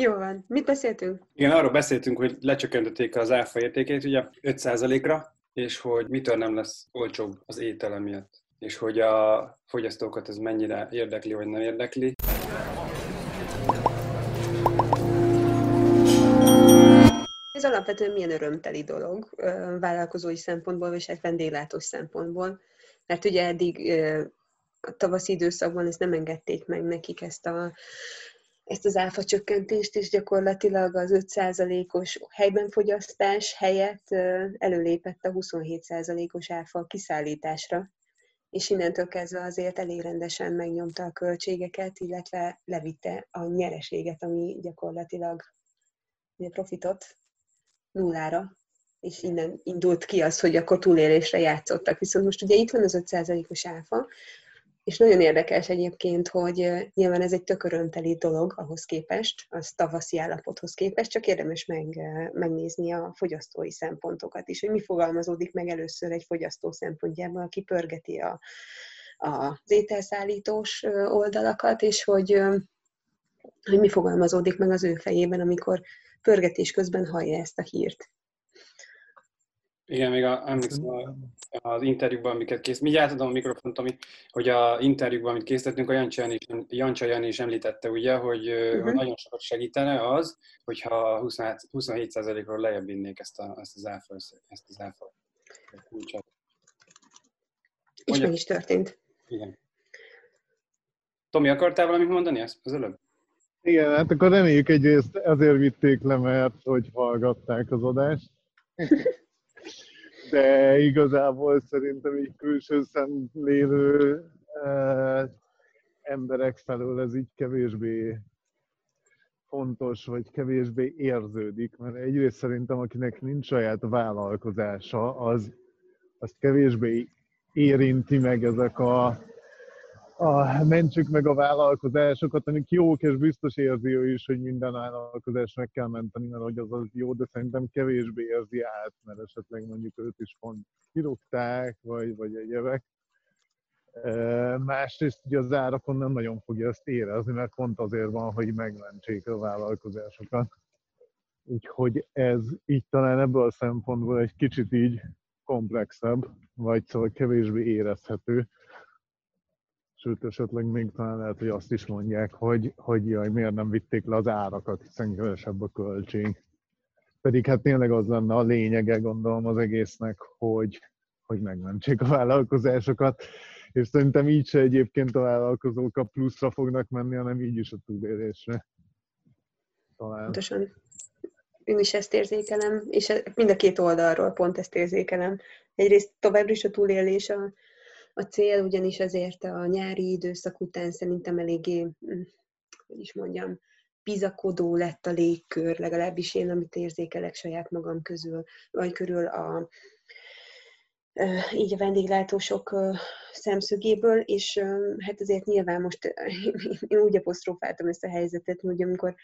Jó van. Mit beszéltünk? Igen, arról beszéltünk, hogy lecsökkentették az áfa értékét ugye 5%-ra, és hogy mitől nem lesz olcsóbb az ételem miatt, és hogy a fogyasztókat ez mennyire érdekli, vagy nem érdekli. Ez alapvetően milyen örömteli dolog vállalkozói szempontból, és egy vendéglátós szempontból. Mert ugye eddig a tavaszi időszakban ezt nem engedték meg nekik ezt a ezt az áfa csökkentést, és gyakorlatilag az 5%-os helyben fogyasztás helyett előlépett a 27%-os áfa kiszállításra, és innentől kezdve azért elég rendesen megnyomta a költségeket, illetve levitte a nyereséget, ami gyakorlatilag a profitot nullára, és innen indult ki az, hogy akkor túlélésre játszottak. Viszont most ugye itt van az 5%-os áfa, és nagyon érdekes egyébként, hogy nyilván ez egy tök dolog ahhoz képest, az tavaszi állapothoz képest, csak érdemes meg, megnézni a fogyasztói szempontokat is, hogy mi fogalmazódik meg először egy fogyasztó szempontjából, aki pörgeti a, a, az ételszállítós oldalakat, és hogy, hogy mi fogalmazódik meg az ő fejében, amikor pörgetés közben hallja ezt a hírt. Igen, még a, emlékszem az interjúban, amiket kész. Mindjárt adom a mikrofont, ami, hogy a interjúban, amit készítettünk, a Jancsa Jani is, Jancsa Jani is említette, ugye, hogy, uh-huh. hogy nagyon sokat segítene az, hogyha 27%-ról lejjebb vinnék ezt, a, ezt az áfa, ezt az áfa kulcsot. És meg is történt. Igen. Tomi, akartál valamit mondani ezt az előbb? Igen, hát akkor reméljük egyrészt azért vitték le, mert hogy hallgatták az adást. de igazából szerintem így külső szemlélő eh, emberek felől ez így kevésbé fontos, vagy kevésbé érződik, mert egyrészt szerintem, akinek nincs saját vállalkozása, az, az kevésbé érinti meg ezek a a, mentsük meg a vállalkozásokat, amik jók, és biztos érzi ő is, hogy minden vállalkozás meg kell menteni, mert hogy az az jó, de szerintem kevésbé érzi át, mert esetleg mondjuk őt is pont kirúgták, vagy, vagy egyebek. Másrészt ugye az árakon nem nagyon fogja ezt érezni, mert pont azért van, hogy megmentsék a vállalkozásokat. Úgyhogy ez így talán ebből a szempontból egy kicsit így komplexebb, vagy szóval kevésbé érezhető sőt esetleg még talán lehet, hogy azt is mondják, hogy, hogy jaj, miért nem vitték le az árakat, hiszen kevesebb a költség. Pedig hát tényleg az lenne a lényege, gondolom az egésznek, hogy, hogy megmentsék a vállalkozásokat, és szerintem így se egyébként a vállalkozók a pluszra fognak menni, hanem így is a túlélésre. Talán. Pontosan. Én is ezt érzékelem, és mind a két oldalról pont ezt érzékelem. Egyrészt továbbra is a túlélés a, a cél ugyanis azért a nyári időszak után szerintem eléggé, hm, hogy is mondjam, bizakodó lett a légkör, legalábbis én, amit érzékelek saját magam közül, vagy körül a, így a vendéglátósok szemszögéből, és hát azért nyilván most én úgy apostrofáltam ezt a helyzetet, hogy amikor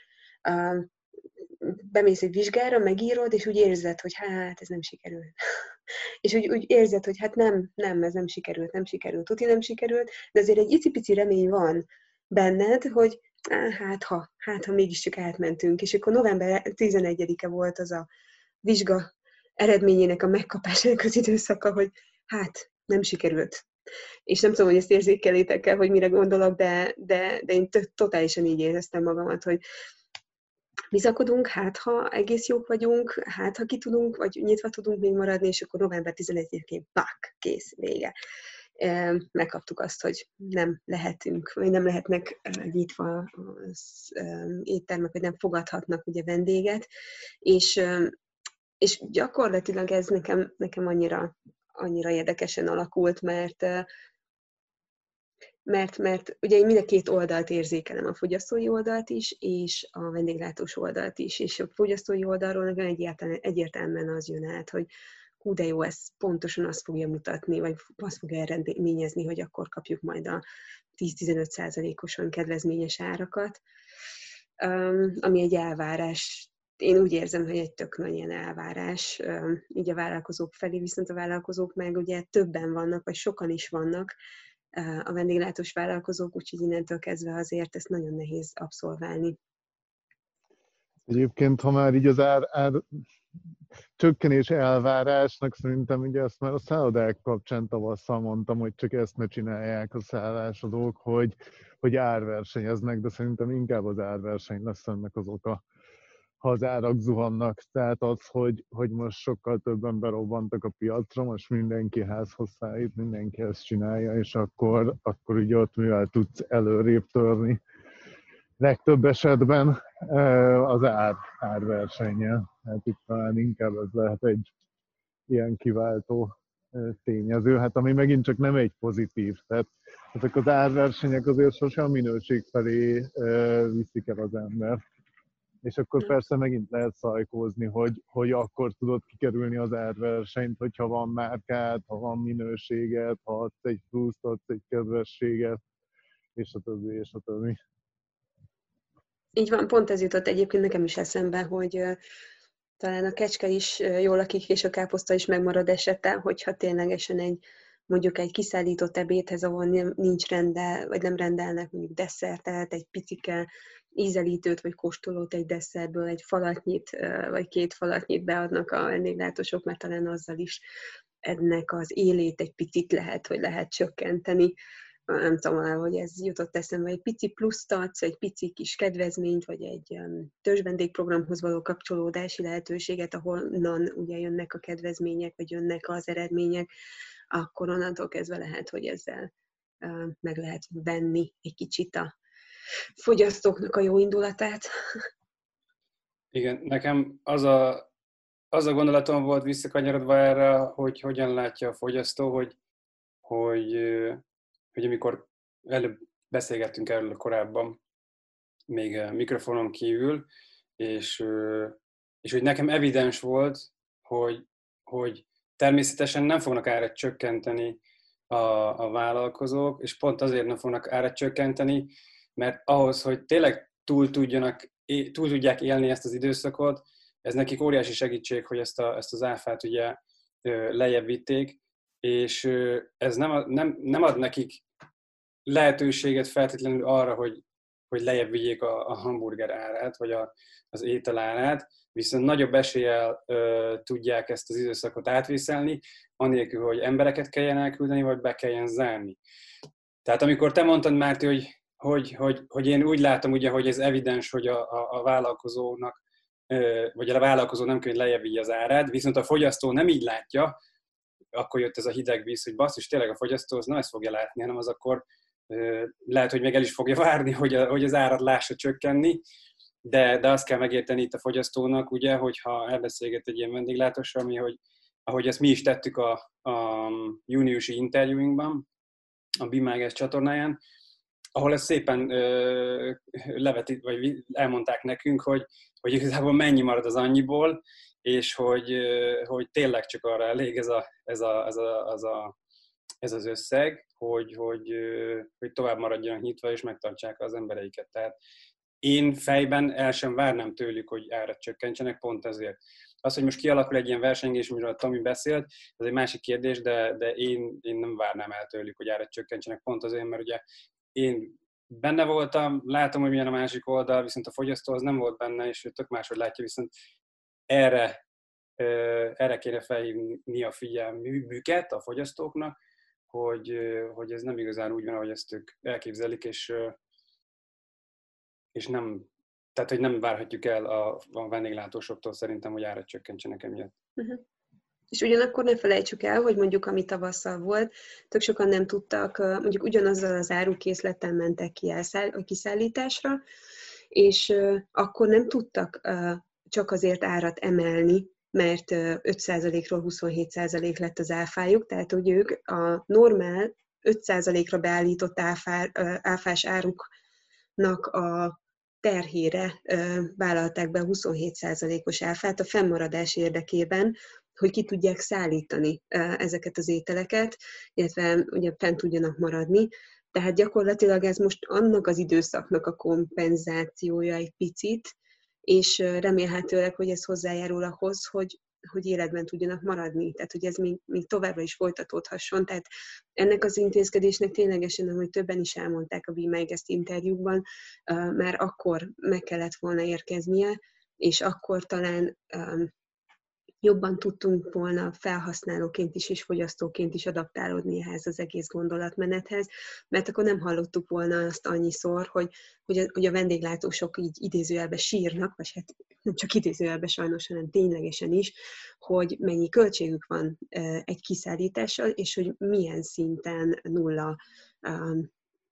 bemész egy vizsgára, megírod, és úgy érzed, hogy hát ez nem sikerült. és úgy, úgy érzed, hogy hát nem, nem, ez nem sikerült, nem sikerült, tuti nem sikerült, de azért egy icipici remény van benned, hogy hát ha, hát ha mégiscsak átmentünk. És akkor november 11-e volt az a vizsga eredményének a megkapásának az időszaka, hogy hát nem sikerült. És nem tudom, hogy ezt érzékelétek el, hogy mire gondolok, de, de, de én totálisan így éreztem magamat, hogy bizakodunk, hát ha egész jók vagyunk, hát ha ki tudunk, vagy nyitva tudunk még maradni, és akkor november 11-én pak, kész, vége. Megkaptuk azt, hogy nem lehetünk, vagy nem lehetnek nyitva az éttermek, vagy nem fogadhatnak ugye vendéget, és, és gyakorlatilag ez nekem, nekem annyira, annyira érdekesen alakult, mert mert, mert ugye én mind a két oldalt érzékelem, a fogyasztói oldalt is, és a vendéglátós oldalt is, és a fogyasztói oldalról nagyon egyértelműen, egyértelműen az jön át, hogy hú, de jó, ez pontosan azt fogja mutatni, vagy azt fogja eredményezni, hogy akkor kapjuk majd a 10-15 százalékosan kedvezményes árakat, ami egy elvárás. Én úgy érzem, hogy egy tök nagy ilyen elvárás így a vállalkozók felé, viszont a vállalkozók meg ugye többen vannak, vagy sokan is vannak, a vendéglátós vállalkozók, úgyhogy innentől kezdve azért ezt nagyon nehéz abszolválni. Egyébként, ha már így az ár, ár csökkenés elvárásnak szerintem ugye ezt már a szállodák kapcsán tavasszal mondtam, hogy csak ezt ne csinálják a szállásodók, hogy, hogy árversenyeznek, de szerintem inkább az árverseny lesz ennek az oka, ha az árak zuhannak. Tehát az, hogy, hogy most sokkal többen berobbantak a piacra, most mindenki házhoz szállít, mindenki ezt csinálja, és akkor, akkor ugye ott mivel tudsz előrébb törni legtöbb esetben az ár, árversenye. Hát itt talán inkább ez lehet egy ilyen kiváltó tényező, hát ami megint csak nem egy pozitív. Tehát ezek az árversenyek azért sosem minőség felé viszik el az ember. És akkor persze megint lehet szajkózni, hogy, hogy akkor tudod kikerülni az árversenyt, hogyha van márkát, ha van minőséget, ha adsz egy pluszt, adsz egy kedvességet, és a többi, és a többi. Így van, pont ez jutott egyébként nekem is eszembe, hogy talán a kecske is jól lakik, és a káposzta is megmarad esettel, hogyha ténylegesen egy mondjuk egy kiszállított ebédhez, ahol nincs rendel, vagy nem rendelnek mondjuk desszertet, egy picike ízelítőt vagy kóstolót egy desszertből, egy falatnyit, vagy két falatnyit beadnak a vendéglátósok, mert talán azzal is ennek az élét egy picit lehet, hogy lehet csökkenteni nem tudom, hogy ez jutott eszembe, egy pici pluszt adsz, egy pici kis kedvezményt, vagy egy törzsvendégprogramhoz való kapcsolódási lehetőséget, ahonnan ugye jönnek a kedvezmények, vagy jönnek az eredmények, akkor onnantól kezdve lehet, hogy ezzel meg lehet venni egy kicsit a fogyasztóknak a jó indulatát. Igen, nekem az a, az a gondolatom volt visszakanyarodva erre, hogy hogyan látja a fogyasztó, hogy, hogy hogy amikor előbb beszélgettünk erről korábban, még mikrofonon kívül, és, és hogy nekem evidens volt, hogy, hogy természetesen nem fognak árat csökkenteni a, a vállalkozók, és pont azért nem fognak árat csökkenteni, mert ahhoz, hogy tényleg túl, tudjanak, túl tudják élni ezt az időszakot, ez nekik óriási segítség, hogy ezt, a, ezt az áfát ugye lejjebb vitték, és ez nem, nem, nem ad nekik lehetőséget feltétlenül arra, hogy, hogy lejjebb vigyék a, a hamburger árát, vagy a, az étel árát, viszont nagyobb eséllyel ö, tudják ezt az időszakot átvészelni, anélkül, hogy embereket kelljen elküldeni, vagy be kelljen zárni. Tehát amikor te mondtad, Márti, hogy, hogy, hogy, hogy én úgy látom, ugye, hogy ez evidens, hogy a, a, a vállalkozónak, ö, vagy a vállalkozó nem kell, hogy lejjebb vigye az árát, viszont a fogyasztó nem így látja, akkor jött ez a hideg víz, hogy basszus, tényleg a fogyasztó az nem ezt fogja látni, hanem az akkor lehet, hogy még el is fogja várni, hogy, a, hogy az árat lássa csökkenni, de, de azt kell megérteni itt a fogyasztónak, ugye, hogyha elbeszélget egy ilyen vendéglátósra, ami, hogy, ahogy ezt mi is tettük a, a júniusi interjúinkban, a Bimágás csatornáján, ahol ezt szépen ö, levetit, vagy elmondták nekünk, hogy, hogy igazából mennyi marad az annyiból, és hogy, ö, hogy tényleg csak arra elég ez, a, ez, a, ez, a, az, a, ez az összeg, hogy, hogy, hogy tovább maradjanak nyitva, és megtartsák az embereiket. Tehát én fejben el sem várnám tőlük, hogy árat csökkentsenek, pont ezért. Az, hogy most kialakul egy ilyen versengés, amiről a Tomi beszélt, ez egy másik kérdés, de, de én, én nem várnám el tőlük, hogy árat csökkentsenek, pont azért, mert ugye én benne voltam, látom, hogy milyen a másik oldal, viszont a fogyasztó az nem volt benne, és ő tök máshogy látja, viszont erre, erre kéne felhívni a figyelmüket a fogyasztóknak, hogy, hogy ez nem igazán úgy van, ahogy ezt ők elképzelik, és, és nem, tehát, hogy nem várhatjuk el a, a vendéglátósoktól szerintem, hogy árat csökkentsenek emiatt. Uh-huh. És ugyanakkor ne felejtsük el, hogy mondjuk ami tavasszal volt, tök sokan nem tudtak, mondjuk ugyanazzal az árukészlettel mentek ki a kiszállításra, és akkor nem tudtak csak azért árat emelni, mert 5%-ról 27% lett az áfájuk, tehát hogy ők a normál 5%-ra beállított áfár, áfás áruknak a terhére vállalták be 27%-os áfát a fennmaradás érdekében, hogy ki tudják szállítani ezeket az ételeket, illetve ugye fent tudjanak maradni. Tehát gyakorlatilag ez most annak az időszaknak a kompenzációja egy picit, és remélhetőleg, hogy ez hozzájárul ahhoz, hogy, hogy életben tudjanak maradni, tehát hogy ez még, még továbbra is folytatódhasson. Tehát ennek az intézkedésnek ténylegesen, ahogy többen is elmondták a Be Guest interjúkban, már akkor meg kellett volna érkeznie, és akkor talán jobban tudtunk volna felhasználóként is és fogyasztóként is adaptálódni ehhez az egész gondolatmenethez, mert akkor nem hallottuk volna azt annyiszor, hogy, hogy, a, hogy a vendéglátósok így idézőjelbe sírnak, vagy hát nem csak idézőjelbe sajnos, hanem ténylegesen is, hogy mennyi költségük van egy kiszállítással, és hogy milyen szinten nulla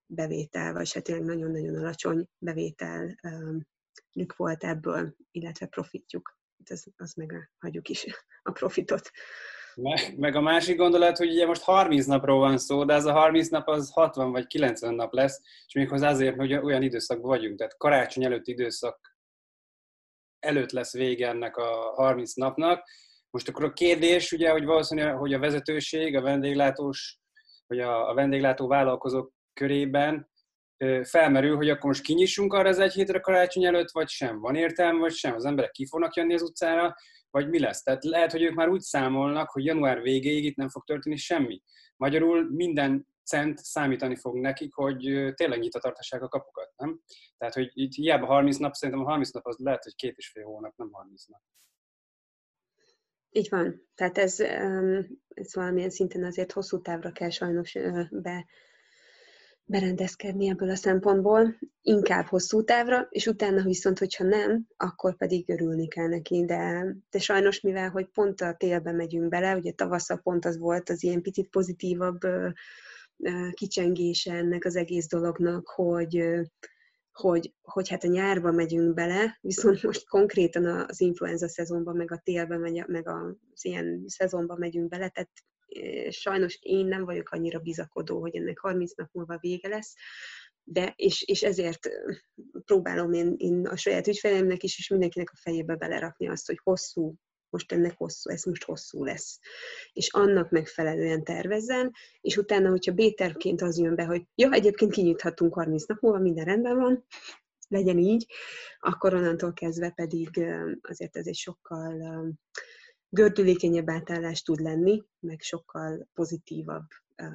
bevétel, vagy hát tényleg nagyon-nagyon alacsony bevétel volt ebből, illetve profitjuk az, az meg hagyjuk is a profitot. Meg, meg a másik gondolat, hogy ugye most 30 napról van szó, de ez a 30 nap az 60 vagy 90 nap lesz, és méghozzá azért, hogy olyan időszakban vagyunk, tehát karácsony előtt időszak előtt lesz vége ennek a 30 napnak. Most akkor a kérdés, ugye, hogy valószínűleg, hogy a vezetőség, a vendéglátós, vagy a, a vendéglátó vállalkozók körében felmerül, hogy akkor most kinyissunk arra az egy hétre karácsony előtt, vagy sem. Van értelme, vagy sem. Az emberek ki fognak jönni az utcára, vagy mi lesz. Tehát lehet, hogy ők már úgy számolnak, hogy január végéig itt nem fog történni semmi. Magyarul minden cent számítani fog nekik, hogy tényleg nyitva tartassák a kapukat, nem? Tehát, hogy itt hiába 30 nap, szerintem a 30 nap az lehet, hogy két és fél hónap, nem 30 nap. Így van. Tehát ez, ez valamilyen szinten azért hosszú távra kell sajnos be berendezkedni ebből a szempontból, inkább hosszú távra, és utána viszont, hogyha nem, akkor pedig örülni kell neki, de, de sajnos, mivel hogy pont a télbe megyünk bele, ugye tavasszal pont az volt az ilyen picit pozitívabb kicsengése ennek az egész dolognak, hogy, hogy, hogy hát a nyárba megyünk bele, viszont most konkrétan az influenza szezonban, meg a télben, megy, meg az ilyen szezonban megyünk bele, tehát sajnos én nem vagyok annyira bizakodó, hogy ennek 30 nap múlva vége lesz, de és, és ezért próbálom én, én a saját ügyfeleimnek is, és mindenkinek a fejébe belerakni azt, hogy hosszú, most ennek hosszú, ez most hosszú lesz. És annak megfelelően tervezzen, és utána, hogyha B-tervként az jön be, hogy jó, egyébként kinyithatunk 30 nap múlva, minden rendben van, legyen így, akkor onnantól kezdve pedig azért ez egy sokkal gördülékenyebb átállás tud lenni, meg sokkal pozitívabb,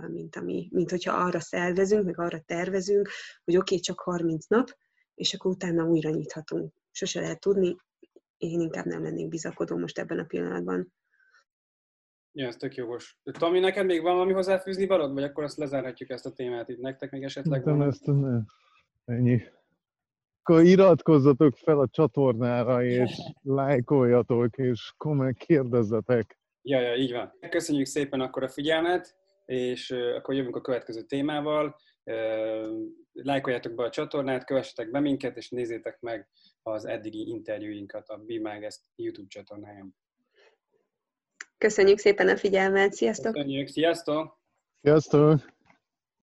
mint, ami, mint hogyha arra szervezünk, meg arra tervezünk, hogy oké, okay, csak 30 nap, és akkor utána újra nyithatunk. Sose lehet tudni, én inkább nem lennék bizakodó most ebben a pillanatban. Ja, ez tök jogos. Tomi, neked még van valami hozzáfűzni valód, vagy akkor azt lezárhatjuk ezt a témát itt nektek még esetleg? Nem, ezt ne. Ennyi akkor iratkozzatok fel a csatornára, és lájkoljatok, és komment kérdezzetek. Ja, ja, így van. Köszönjük szépen akkor a figyelmet, és akkor jövünk a következő témával. Lájkoljátok be a csatornát, kövessetek be minket, és nézzétek meg az eddigi interjúinkat a BMAGEST YouTube csatornáján. Köszönjük szépen a figyelmet, sziasztok! Köszönjük, sziasztok! Sziasztok!